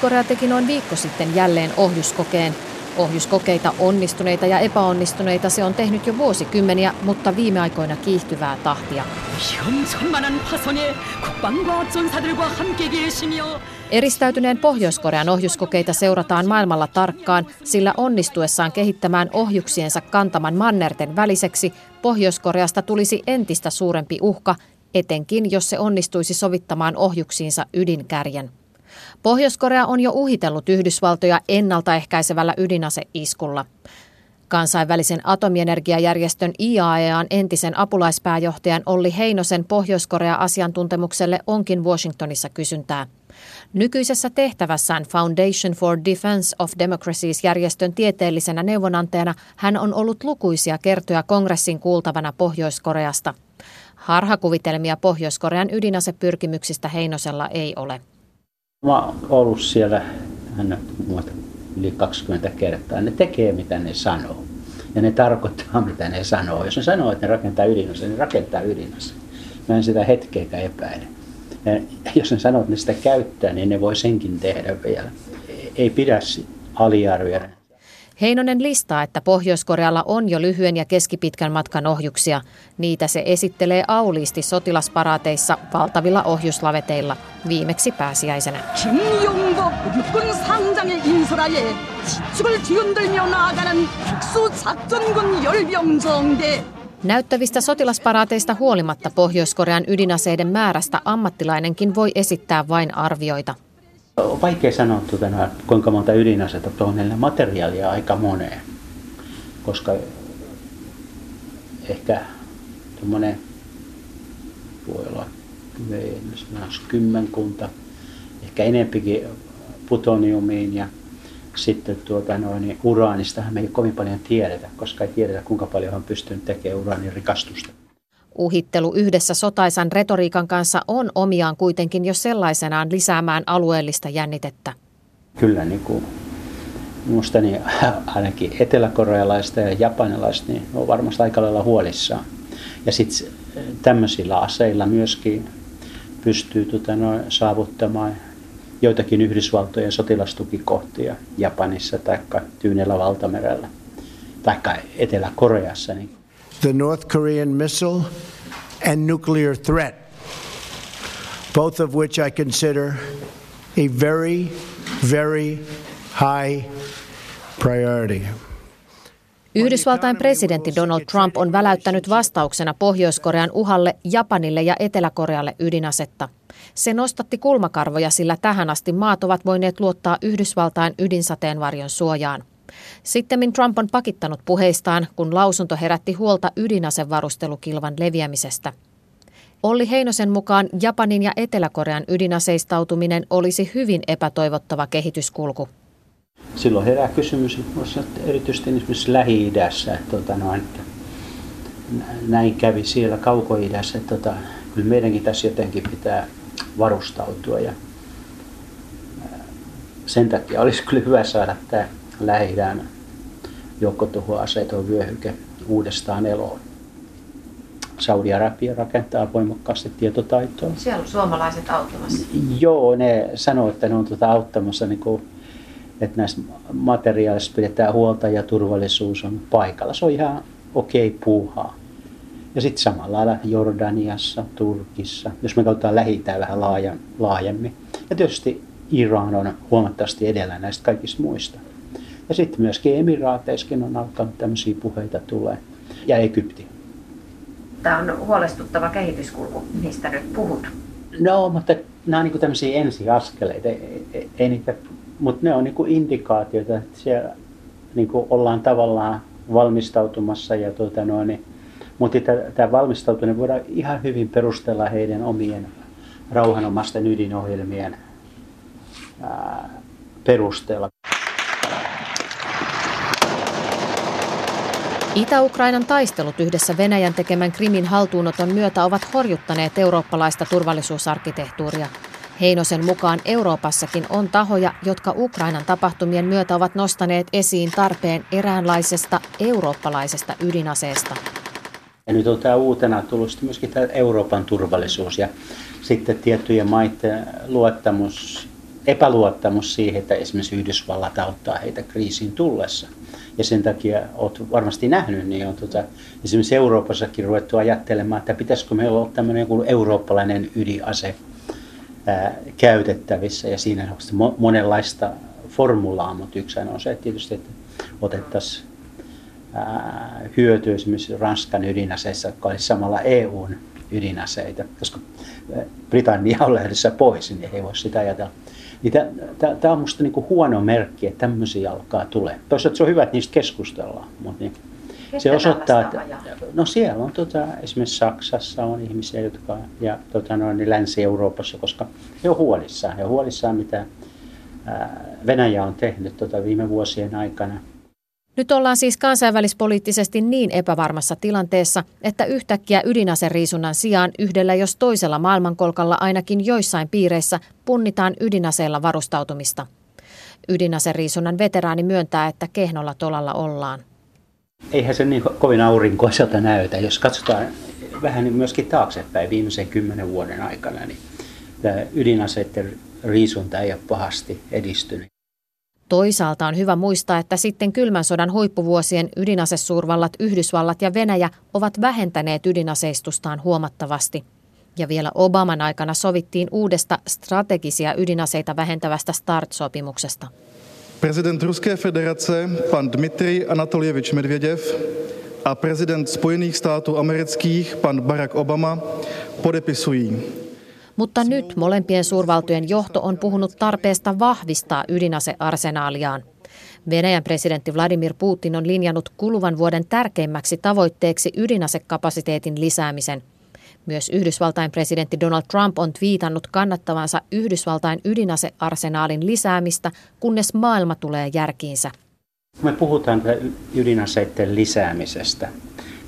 Pohjois-Korea teki noin viikko sitten jälleen ohjuskokeen. Ohjuskokeita onnistuneita ja epäonnistuneita se on tehnyt jo vuosikymmeniä, mutta viime aikoina kiihtyvää tahtia. Eristäytyneen Pohjois-Korean ohjuskokeita seurataan maailmalla tarkkaan, sillä onnistuessaan kehittämään ohjuksiensa kantaman mannerten väliseksi Pohjois-Koreasta tulisi entistä suurempi uhka, etenkin jos se onnistuisi sovittamaan ohjuksiinsa ydinkärjen. Pohjois-Korea on jo uhitellut Yhdysvaltoja ennaltaehkäisevällä ydinaseiskulla. Kansainvälisen atomienergiajärjestön IAEAn entisen apulaispääjohtajan Olli Heinosen Pohjois-Korea-asiantuntemukselle onkin Washingtonissa kysyntää. Nykyisessä tehtävässään Foundation for Defense of Democracies järjestön tieteellisenä neuvonantajana hän on ollut lukuisia kertoja kongressin kuultavana Pohjois-Koreasta. Harhakuvitelmia Pohjois-Korean ydinasepyrkimyksistä Heinosella ei ole. Mä oon ollut siellä hän yli 20 kertaa. Ne tekee mitä ne sanoo. Ja ne tarkoittaa mitä ne sanoo. Jos ne sanoo, että ne rakentaa ydinase, niin rakentaa ydinase. Mä en sitä hetkeäkään epäile. Ja jos ne sanoo, että ne sitä käyttää, niin ne voi senkin tehdä vielä. Ei pidä aliarvioida. Heinonen listaa, että Pohjois-Korealla on jo lyhyen ja keskipitkän matkan ohjuksia. Niitä se esittelee auliisti sotilasparaateissa valtavilla ohjuslaveteilla, viimeksi pääsiäisenä. Näyttävistä sotilasparaateista huolimatta Pohjois-Korean ydinaseiden määrästä ammattilainenkin voi esittää vain arvioita. On vaikea sanoa, tuota, kuinka monta ydinasetta tuonne materiaalia aika moneen, koska ehkä tuommoinen voi olla kymmenkunta, ehkä enempikin plutoniumiin ja sitten tuota, noin, niin uraanistahan me ei kovin paljon tiedetä, koska ei tiedetä kuinka paljon on pystynyt tekemään uraanin rikastusta. Uhittelu yhdessä sotaisan retoriikan kanssa on omiaan kuitenkin jo sellaisenaan lisäämään alueellista jännitettä. Kyllä, niin kuin minusta niin ainakin eteläkorealaista ja japanilaista niin on varmasti aika lailla huolissaan. Ja sitten tämmöisillä aseilla myöskin pystyy tota, no, saavuttamaan joitakin Yhdysvaltojen sotilastukikohtia Japanissa tai Tyynellä valtamerellä tai Etelä-Koreassa. Niin the North Korean missile and nuclear threat, both of which I consider a very, very high priority. Yhdysvaltain presidentti Donald Trump on väläyttänyt vastauksena Pohjois-Korean uhalle Japanille ja Etelä-Korealle ydinasetta. Se nostatti kulmakarvoja, sillä tähän asti maat ovat voineet luottaa Yhdysvaltain ydinsateenvarjon suojaan. Sitten Trump on pakittanut puheistaan, kun lausunto herätti huolta ydinasevarustelukilvan leviämisestä. Olli Heinosen mukaan Japanin ja Etelä-Korean ydinaseistautuminen olisi hyvin epätoivottava kehityskulku. Silloin herää kysymys, että erityisesti esimerkiksi Lähi-idässä, että, tota, että näin kävi siellä kauko-idässä, että tota, kyllä meidänkin tässä jotenkin pitää varustautua ja sen takia olisi kyllä hyvä saada tämä lähi joukkotuhoaseeton vyöhyke uudestaan eloon. Saudi-Arabia rakentaa voimakkaasti tietotaitoa. Siellä on suomalaiset auttamassa. Joo, ne sanoo, että ne on tuota auttamassa, niin kuin, että näistä materiaaleista pidetään huolta ja turvallisuus on paikalla. Se on ihan okei okay puuhaa. Ja sitten samalla lailla Jordaniassa, Turkissa, jos me katsotaan lähi vähän laajan, laajemmin. Ja tietysti Iran on huomattavasti edellä näistä kaikista muista. Ja sitten myöskin Emiraateissakin on alkanut tämmöisiä puheita tulee. Ja Egypti. Tämä on huolestuttava kehityskulku, mistä nyt puhut. No, mutta nämä on niin tämmöisiä ensiaskeleita. Ei, ei, ei niitä, mutta ne on niin indikaatioita, että siellä niin ollaan tavallaan valmistautumassa. Ja tuota noin, niin, mutta tämä valmistautuminen voidaan ihan hyvin perustella heidän omien rauhanomaisten ydinohjelmien ää, perusteella. Itä-Ukrainan taistelut yhdessä Venäjän tekemän Krimin haltuunoton myötä ovat horjuttaneet eurooppalaista turvallisuusarkkitehtuuria. Heinosen mukaan Euroopassakin on tahoja, jotka Ukrainan tapahtumien myötä ovat nostaneet esiin tarpeen eräänlaisesta eurooppalaisesta ydinaseesta. Ja nyt on tämä uutena tullut myöskin tämä Euroopan turvallisuus ja sitten tiettyjen maiden luottamus epäluottamus siihen, että esimerkiksi Yhdysvallat auttaa heitä kriisiin tullessa. Ja sen takia olet varmasti nähnyt, niin on tota, esimerkiksi Euroopassakin ruvettu ajattelemaan, että pitäisikö meillä olla tämmöinen joku eurooppalainen ydinase ää, käytettävissä. Ja siinä on monenlaista formulaa, mutta yksi on se että tietysti, että otettaisiin hyötyä esimerkiksi Ranskan ydinaseissa, jotka olisi samalla EUn ydinaseita, koska Britannia on lähdössä pois, niin ei voi sitä ajatella. Niin Tämä on minusta niinku huono merkki, että tämmöisiä alkaa tulee. Toisaalta se on hyvä, että niistä keskustellaan, mutta niin, se osoittaa, että no siellä on tota, esimerkiksi Saksassa on ihmisiä, jotka ja tota, no, niin Länsi-Euroopassa, koska he on huolissaan. He on huolissaan, mitä Venäjä on tehnyt tota, viime vuosien aikana. Nyt ollaan siis kansainvälispoliittisesti niin epävarmassa tilanteessa, että yhtäkkiä ydinaseriisunnan sijaan yhdellä jos toisella maailmankolkalla ainakin joissain piireissä punnitaan ydinaseella varustautumista. Ydinaseriisunnan veteraani myöntää, että kehnolla tolalla ollaan. Eihän se niin kovin aurinkoiselta näytä. Jos katsotaan vähän niin myöskin taaksepäin viimeisen kymmenen vuoden aikana, niin ydinaseiden riisunta ei ole pahasti edistynyt. Toisaalta on hyvä muistaa, että sitten kylmän sodan huippuvuosien ydinasesuurvallat Yhdysvallat ja Venäjä ovat vähentäneet ydinaseistustaan huomattavasti. Ja vielä Obaman aikana sovittiin uudesta strategisia ydinaseita vähentävästä START-sopimuksesta. President Ruské federace, pan Dmitri Anatolievič Medvedev a prezident Spojených států amerických, pan Barack Obama, podepisují mutta nyt molempien suurvaltojen johto on puhunut tarpeesta vahvistaa ydinasearsenaaliaan. Venäjän presidentti Vladimir Putin on linjannut kuluvan vuoden tärkeimmäksi tavoitteeksi ydinasekapasiteetin lisäämisen. Myös Yhdysvaltain presidentti Donald Trump on viitannut kannattavansa Yhdysvaltain ydinasearsenaalin lisäämistä, kunnes maailma tulee järkiinsä. Me puhutaan ydinaseiden lisäämisestä,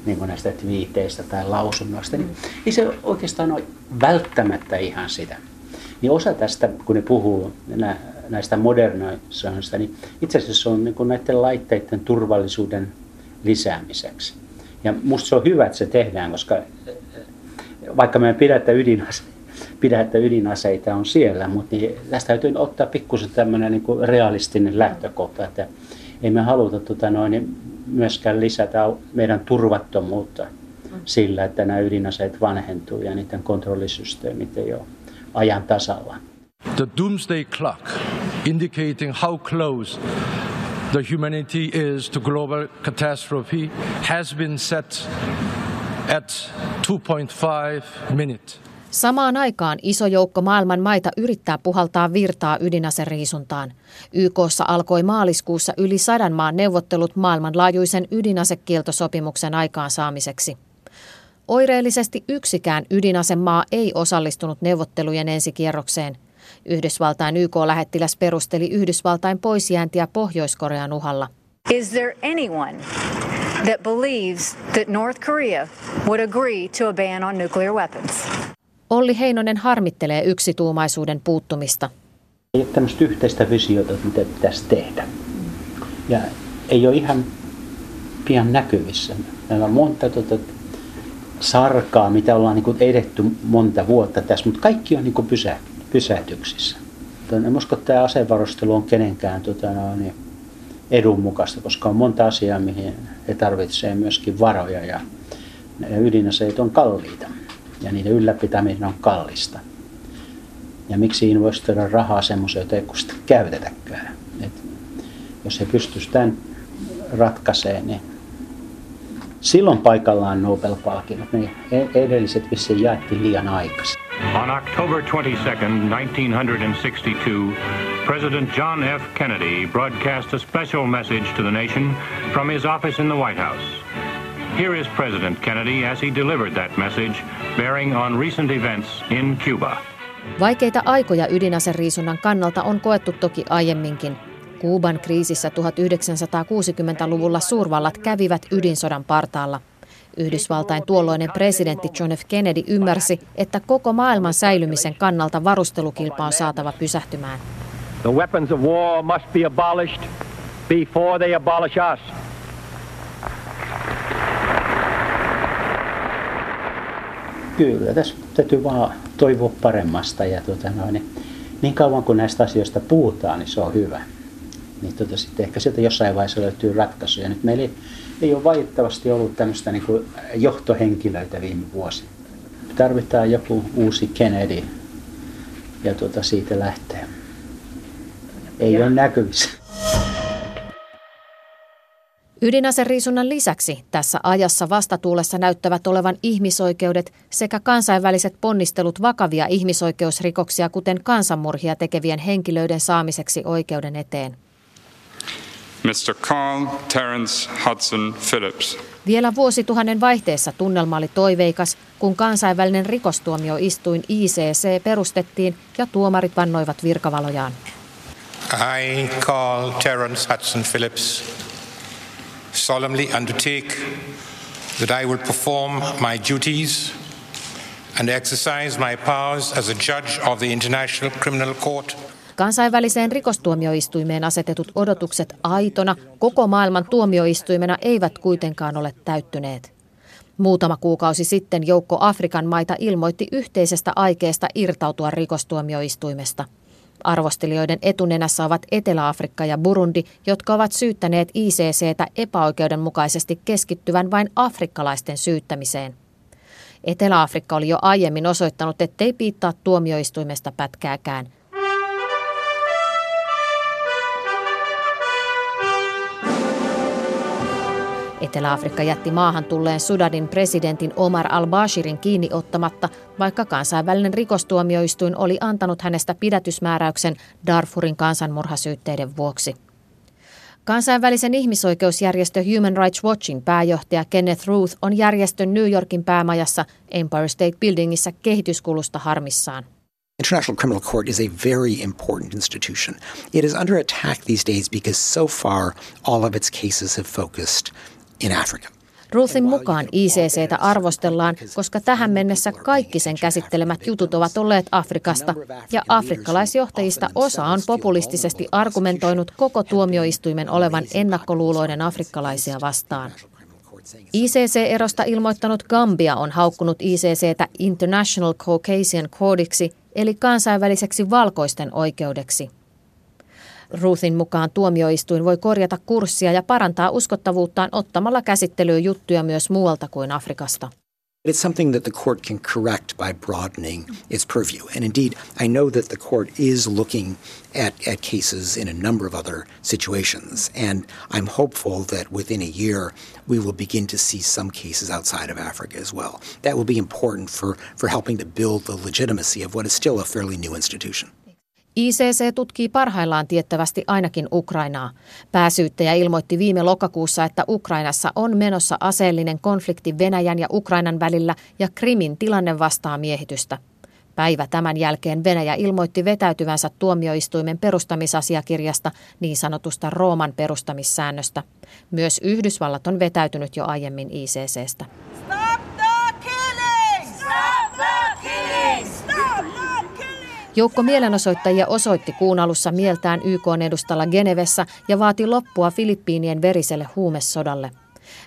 niin kuin näistä twiiteistä tai lausunnoista, niin ei se oikeastaan ole välttämättä ihan sitä. Niin osa tästä, kun ne puhuu näistä modernisoinnista, niin itse asiassa on niin kuin näiden laitteiden turvallisuuden lisäämiseksi. Ja musta se on hyvä, että se tehdään, koska vaikka me pidä, että ydinase, pidä, että ydinaseita on siellä, mutta niin tästä täytyy ottaa pikkusen tämmöinen niin realistinen lähtökohta, että ei me haluta tota noin, myöskään lisätä meidän turvattomuutta sillä, että nämä ydinaseet vanhentuu ja niiden kontrollisysteemit ei ole ajan tasalla. The doomsday clock indicating how close the humanity is to global catastrophe has been set at 2.5 minutes. Samaan aikaan iso joukko maailman maita yrittää puhaltaa virtaa ydinaseriisuntaan. YKssa alkoi maaliskuussa yli sadan maan neuvottelut maailmanlaajuisen ydinasekieltosopimuksen aikaansaamiseksi. Oireellisesti yksikään ydinasemaa ei osallistunut neuvottelujen ensikierrokseen. Yhdysvaltain YK-lähettiläs perusteli Yhdysvaltain poisjääntiä Pohjois-Korean uhalla. Is there anyone that believes that North Korea would agree to a ban on nuclear weapons? Olli Heinonen harmittelee yksituumaisuuden puuttumista. Ei ole tämmöistä yhteistä visiota, mitä pitäisi tehdä. Ja ei ole ihan pian näkyvissä. Meillä on monta tuota, sarkaa, mitä ollaan niin edetty monta vuotta tässä, mutta kaikki on niin pysä, pysähdyksissä. En usko, että tämä asevarustelu on kenenkään tuota, no, niin edun mukaista, koska on monta asiaa, mihin he tarvitsevat myöskin varoja ja ydinaseet on kalliita ja niiden ylläpitäminen on kallista. Ja miksi investoida rahaa semmoiseen, jota ei sitä käytetäkään. Et jos he pystyisi tämän ratkaisemaan, niin silloin paikallaan Nobel-palkinnot. Ne edelliset vissiin jaettiin liian aikaisin. On October 22, 1962, President John F. Kennedy broadcast a special message to the nation from his office in the White House. Here is President Kennedy as he delivered that message, bearing on recent events in Cuba. Vaikeita aikoja ydinaseriisunnan kannalta on koettu toki aiemminkin. Kuuban kriisissä 1960-luvulla suurvallat kävivät ydinsodan partaalla. Yhdysvaltain tuolloinen presidentti John F. Kennedy ymmärsi, että koko maailman säilymisen kannalta varustelukilpa on saatava pysähtymään. The weapons of war must be abolished before they abolish us. Kyllä tässä täytyy vaan toivoa paremmasta. Ja, tuota noin, niin kauan kuin näistä asioista puhutaan, niin se on hyvä. Niin tota, sitten ehkä sieltä jossain vaiheessa löytyy ratkaisuja. Nyt meillä ei, ei ole valitettavasti ollut tämmöistä niin kuin johtohenkilöitä viime vuosina. Tarvitaan joku uusi Kennedy ja tuota, siitä lähtee. Ei ja. ole näkyvissä. Ydinaseriisunnan lisäksi tässä ajassa vastatuulessa näyttävät olevan ihmisoikeudet sekä kansainväliset ponnistelut vakavia ihmisoikeusrikoksia, kuten kansanmurhia tekevien henkilöiden saamiseksi oikeuden eteen. Mr. Carl Terence Hudson Phillips. Vielä vuosituhannen vaihteessa tunnelma oli toiveikas, kun kansainvälinen rikostuomioistuin ICC perustettiin ja tuomarit vannoivat virkavalojaan. I, Carl Terence Hudson Phillips, solemnly undertake that I will perform my duties and exercise my powers as a judge of the International Criminal Court Kansainväliseen rikostuomioistuimeen asetetut odotukset aitona koko maailman tuomioistuimena eivät kuitenkaan ole täyttyneet. Muutama kuukausi sitten joukko Afrikan maita ilmoitti yhteisestä aikeesta irtautua rikostuomioistuimesta. Arvostelijoiden etunenässä ovat Etelä-Afrikka ja Burundi, jotka ovat syyttäneet ICCtä epäoikeudenmukaisesti keskittyvän vain afrikkalaisten syyttämiseen. Etelä-Afrikka oli jo aiemmin osoittanut, ettei piittaa tuomioistuimesta pätkääkään – Etelä-Afrikka jätti maahan tulleen Sudanin presidentin Omar al-Bashirin kiinni ottamatta, vaikka kansainvälinen rikostuomioistuin oli antanut hänestä pidätysmääräyksen Darfurin kansanmurhasyytteiden vuoksi. Kansainvälisen ihmisoikeusjärjestö Human Rights Watchin pääjohtaja Kenneth Ruth on järjestön New Yorkin päämajassa Empire State Buildingissa kehityskulusta harmissaan. International Criminal Court is a very important institution. It is under attack these days because so far all of its cases have focused in Africa. Ruthin mukaan ICCtä arvostellaan, koska tähän mennessä kaikki sen käsittelemät jutut ovat olleet Afrikasta, ja afrikkalaisjohtajista osa on populistisesti argumentoinut koko tuomioistuimen olevan ennakkoluuloinen afrikkalaisia vastaan. ICC-erosta ilmoittanut Gambia on haukkunut ICCtä International Caucasian Codeksi, eli kansainväliseksi valkoisten oikeudeksi – Ruthin mukaan tuomioistuin voi korjata kurssia ja parantaa uskottavuuttaan ottamalla käsittelyyn juttuja myös muualta kuin Afrikasta. It's something that the court can correct by broadening its purview. And indeed, I know that the court is looking at, at cases in a number of other situations. And I'm hopeful that within a year, we will begin to see some cases outside of Africa as well. That will be important for, for helping to build the legitimacy of what is still a fairly new institution. ICC tutkii parhaillaan tiettävästi ainakin Ukrainaa. Pääsyyttäjä ilmoitti viime lokakuussa, että Ukrainassa on menossa aseellinen konflikti Venäjän ja Ukrainan välillä ja Krimin tilanne vastaa miehitystä. Päivä tämän jälkeen Venäjä ilmoitti vetäytyvänsä tuomioistuimen perustamisasiakirjasta, niin sanotusta Rooman perustamissäännöstä. Myös Yhdysvallat on vetäytynyt jo aiemmin ICCstä. Joukko mielenosoittajia osoitti kuun alussa mieltään YK edustalla Genevessä ja vaati loppua Filippiinien veriselle huumesodalle.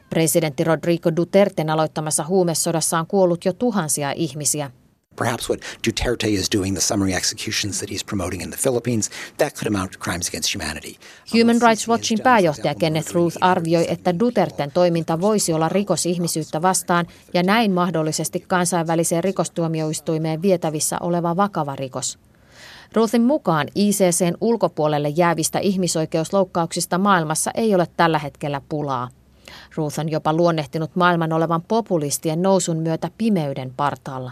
Presidentti Rodrigo Duterten aloittamassa huumesodassa on kuollut jo tuhansia ihmisiä. Perhaps what Duterte is doing, the summary executions that he's promoting in the Philippines, that could amount to crimes against humanity. Human Rights Watchin pääjohtaja Kenneth Ruth arvioi, että Duterten toiminta voisi olla rikos ihmisyyttä vastaan ja näin mahdollisesti kansainväliseen rikostuomioistuimeen vietävissä oleva vakava rikos. Ruthin mukaan ICCn ulkopuolelle jäävistä ihmisoikeusloukkauksista maailmassa ei ole tällä hetkellä pulaa. Ruth on jopa luonnehtinut maailman olevan populistien nousun myötä pimeyden partaalla.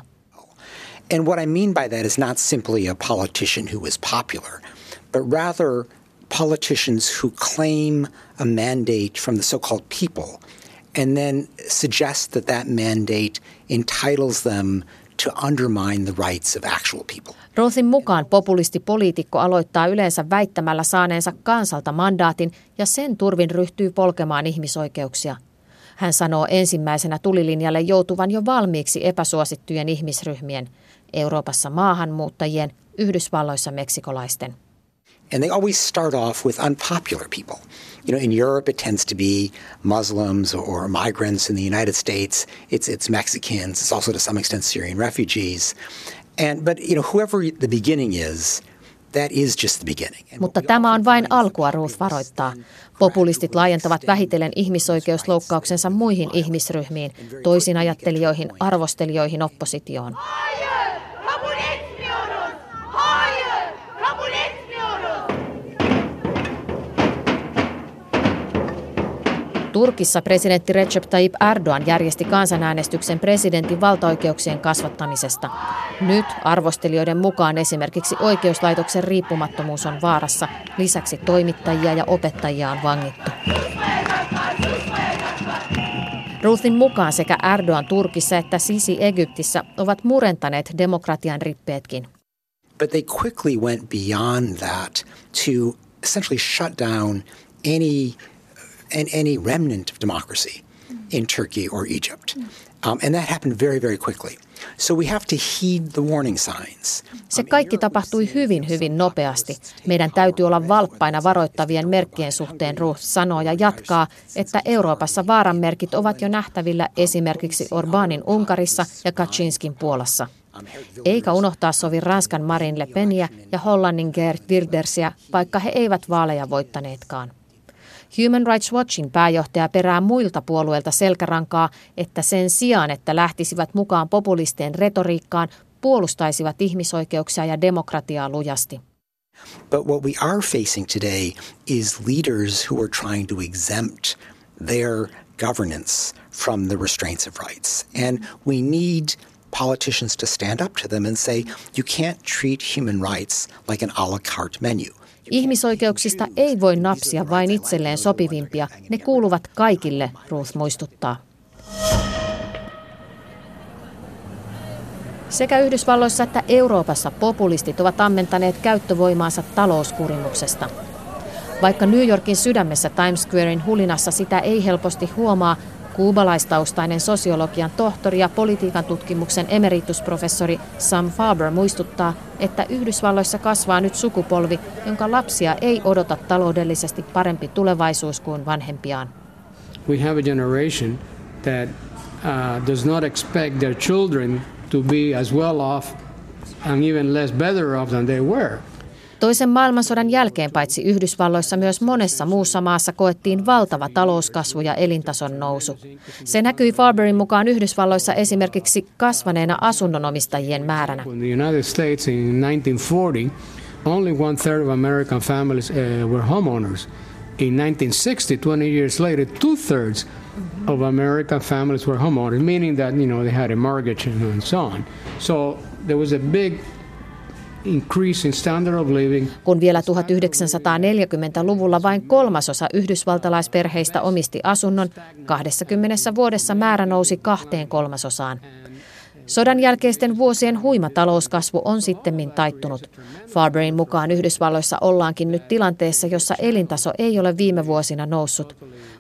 And what I mean by that is not simply a politician who is popular, but rather politicians who claim a mandate from the so called people and then suggest that that mandate entitles them to undermine the rights of actual people. Rothin mukaan populistipoliitikko aloittaa yleensä väittämällä saaneensa kansalta mandaatin ja sen turvin ryhtyy polkemaan ihmisoikeuksia. Hän sanoo ensimmäisenä tulilinjalle joutuvan jo valmiiksi epäsuosittujen ihmisryhmien – Euroopassa maahanmuuttajien, Yhdysvalloissa meksikolaisten. And they always start off with unpopular people. You know, in Europe it tends to be Muslims or migrants. In the United States, it's it's Mexicans. It's also to some extent Syrian refugees. And but you know, whoever the beginning is, that is just the beginning. Mutta tämä on vain alkua, Ruth varoittaa. Populistit laajentavat vähitellen ihmisoikeusloukkauksensa muihin ihmisryhmiin, toisinajattelijoihin, arvostelijoihin, oppositioon. Turkissa presidentti Recep Tayyip Erdogan järjesti kansanäänestyksen presidentin valtaoikeuksien kasvattamisesta. Nyt arvostelijoiden mukaan esimerkiksi oikeuslaitoksen riippumattomuus on vaarassa. Lisäksi toimittajia ja opettajia on vangittu. Ruthin mukaan sekä Erdogan Turkissa että Sisi Egyptissä ovat murentaneet demokratian rippeetkin. But they quickly went beyond that to essentially shut down any and any remnant of democracy in Turkey or Egypt. Um, and that happened very, very quickly. So we have to heed the warning signs. Se kaikki tapahtui hyvin, hyvin nopeasti. Meidän täytyy olla valppaina varoittavien merkkien suhteen, Ruth sanoo ja jatkaa, että Euroopassa vaaranmerkit ovat jo nähtävillä esimerkiksi Orbanin Unkarissa ja Kaczynskin Puolassa. Eikä unohtaa sovi Ranskan Marine Le Peniä ja Hollannin Geert Wildersia, vaikka he eivät vaaleja voittaneetkaan. Human Rights Watchin pääjohtaja perää muilta puolueilta selkärankaa, että sen sijaan, että lähtisivät mukaan populistien retoriikkaan, puolustaisivat ihmisoikeuksia ja demokratiaa lujasti. But what we are facing today is leaders who are trying to exempt their governance from the restraints of rights. And we need politicians to stand up to them and say, you can't treat human rights like an a la carte menu. Ihmisoikeuksista ei voi napsia vain itselleen sopivimpia, ne kuuluvat kaikille, Ruth muistuttaa. Sekä Yhdysvalloissa että Euroopassa populistit ovat ammentaneet käyttövoimaansa talouskurimuksesta. Vaikka New Yorkin sydämessä Times Squarein hulinassa sitä ei helposti huomaa, Kuubalaistaustainen sosiologian tohtori ja politiikan tutkimuksen emeritusprofessori Sam Faber muistuttaa, että Yhdysvalloissa kasvaa nyt sukupolvi, jonka lapsia ei odota taloudellisesti parempi tulevaisuus kuin vanhempiaan. We have a generation that uh, does not expect their children to be as well off and even less better off than they were. Toisen maailmansodan jälkeen paitsi Yhdysvalloissa myös monessa muussa maassa koettiin valtava talouskasvu ja elintason nousu. Se näkyi Farberin mukaan Yhdysvalloissa esimerkiksi kasvaneena asunnonomistajien määränä. Only one third of American families uh, were homeowners. In 1960, 20 years later, two thirds of American families were homeowners, meaning that you know they had a mortgage and so on. So there was a big kun vielä 1940-luvulla vain kolmasosa yhdysvaltalaisperheistä omisti asunnon, 20 vuodessa määrä nousi kahteen kolmasosaan. Sodan jälkeisten vuosien huima talouskasvu on sittemmin taittunut. Farberin mukaan Yhdysvalloissa ollaankin nyt tilanteessa, jossa elintaso ei ole viime vuosina noussut.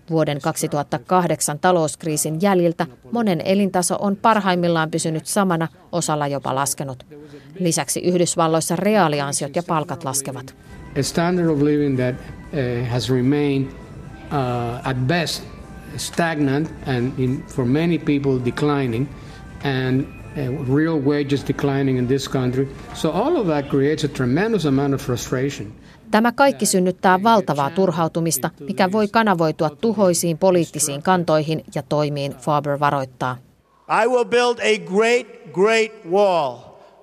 Vuoden 2008 talouskriisin jäljiltä monen elintaso on parhaimmillaan pysynyt samana, osalla jopa laskenut. Lisäksi Yhdysvalloissa reaaliansiot ja palkat laskevat. That uh, uh, real wages declining in this country. So all of that creates a tremendous amount of frustration. Tämä kaikki synnyttää valtavaa turhautumista, mikä voi kanavoitua tuhoisiin poliittisiin kantoihin ja toimiin, Faber varoittaa. I will build a great, great wall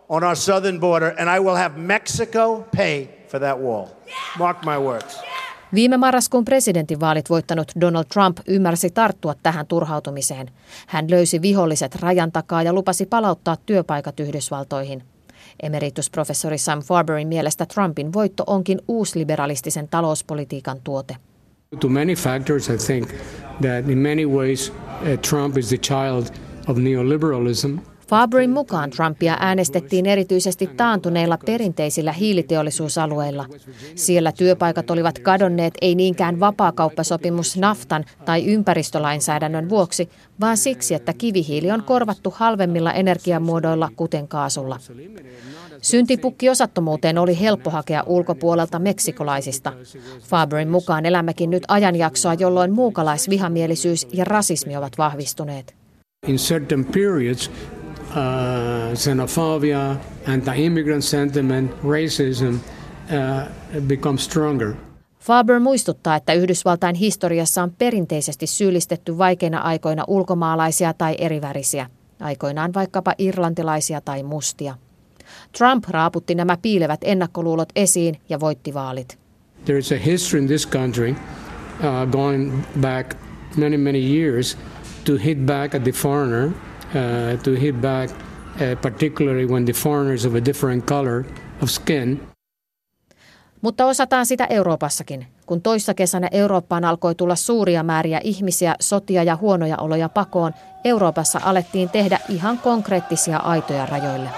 on our southern border and I will have Mexico pay for that wall. Mark my words. Viime marraskuun presidentinvaalit voittanut Donald Trump ymmärsi tarttua tähän turhautumiseen. Hän löysi viholliset rajan takaa ja lupasi palauttaa työpaikat Yhdysvaltoihin. Emeritusprofessori Sam Farberin mielestä Trumpin voitto onkin uusliberalistisen talouspolitiikan tuote. To many factors, I think that in many ways uh, Trump is the child of neoliberalism. Fabrin mukaan Trumpia äänestettiin erityisesti taantuneilla perinteisillä hiiliteollisuusalueilla. Siellä työpaikat olivat kadonneet ei niinkään vapaakauppasopimus naftan tai ympäristölainsäädännön vuoksi, vaan siksi, että kivihiili on korvattu halvemmilla energiamuodoilla, kuten kaasulla. Syntipukki osattomuuteen oli helppo hakea ulkopuolelta meksikolaisista. Fabrin mukaan elämmekin nyt ajanjaksoa, jolloin muukalaisvihamielisyys ja rasismi ovat vahvistuneet. In certain periods, uh, xenophobia, anti-immigrant sentiment, racism uh, become stronger. Faber muistuttaa, että Yhdysvaltain historiassa on perinteisesti syyllistetty vaikeina aikoina ulkomaalaisia tai erivärisiä, aikoinaan vaikkapa irlantilaisia tai mustia. Trump raaputti nämä piilevät ennakkoluulot esiin ja voitti vaalit. There is a history in this country uh, going back many, many years to hit back at the foreigner, to hit back uh, particularly when the foreigner is of a different color of skin. Mutta osataan sitä Euroopassakin. Kun toissa kesänä Eurooppaan alkoi tulla suuria määriä ihmisiä, sotia ja huonoja oloja pakoon, Euroopassa alettiin tehdä ihan konkreettisia aitoja rajoille.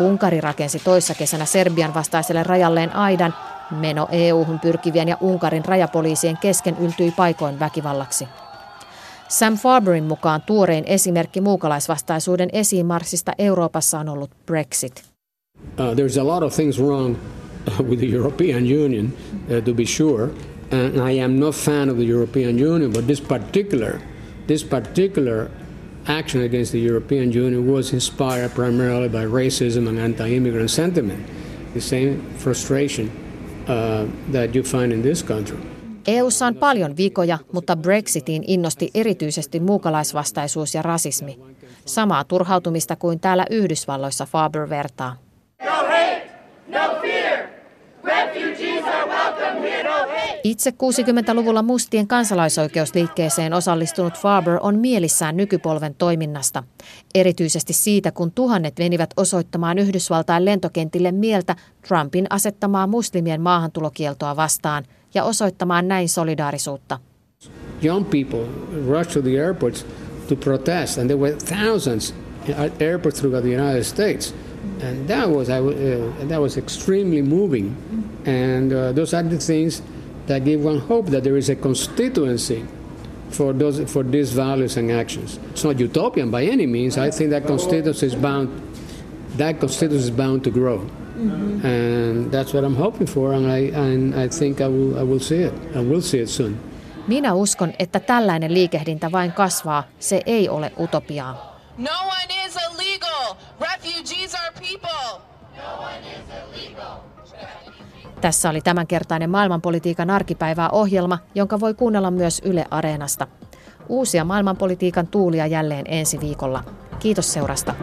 Unkari rakensi toissa kesänä Serbian vastaiselle rajalleen aidan. Meno EU-hun pyrkivien ja Unkarin rajapoliisien kesken yltyi paikoin väkivallaksi. Sam Farberin mukaan tuorein esimerkki muukalaisvastaisuuden esiinmarssista Euroopassa on ollut Brexit. Uh, there's a lot of things wrong with the European Union, uh, to be sure, and I am not fan of the European Union, but this particular, this particular action against the European Union was inspired primarily by racism and anti-immigrant sentiment, the same frustration uh, that you find in this country. EU:ssa on paljon vikoja, mutta Brexitiin innosti erityisesti muukalaisvastaisuus ja rasismi. Samaa turhautumista kuin täällä Yhdysvalloissa Faber vertaa. No hate, no fear. Refugees are welcome here, no. Itse 60-luvulla mustien kansalaisoikeusliikkeeseen osallistunut Faber on mielissään nykypolven toiminnasta. Erityisesti siitä, kun tuhannet venivät osoittamaan Yhdysvaltain lentokentille mieltä Trumpin asettamaa muslimien maahantulokieltoa vastaan – ja osoittamaan näin solidaarisuutta. Young people rushed to the airports to protest, and there were thousands at airports throughout the United States. And that was, uh, that was extremely moving. And uh, those are the things that give one hope that there is a constituency for, those, for these values and actions. It's not utopian by any means. I think that constituency is bound, that constituency is bound to grow. Mm-hmm. And that's what I'm hoping for, and I, and I think I will, I will see it. I will see it soon. Minä uskon, että tällainen liikehdintä vain kasvaa. Se ei ole utopiaa. No one is illegal. Refugees are people. No one is illegal. Tässä oli tämänkertainen maailmanpolitiikan arkipäivää ohjelma, jonka voi kuunnella myös Yle Areenasta. Uusia maailmanpolitiikan tuulia jälleen ensi viikolla. Kiitos seurasta.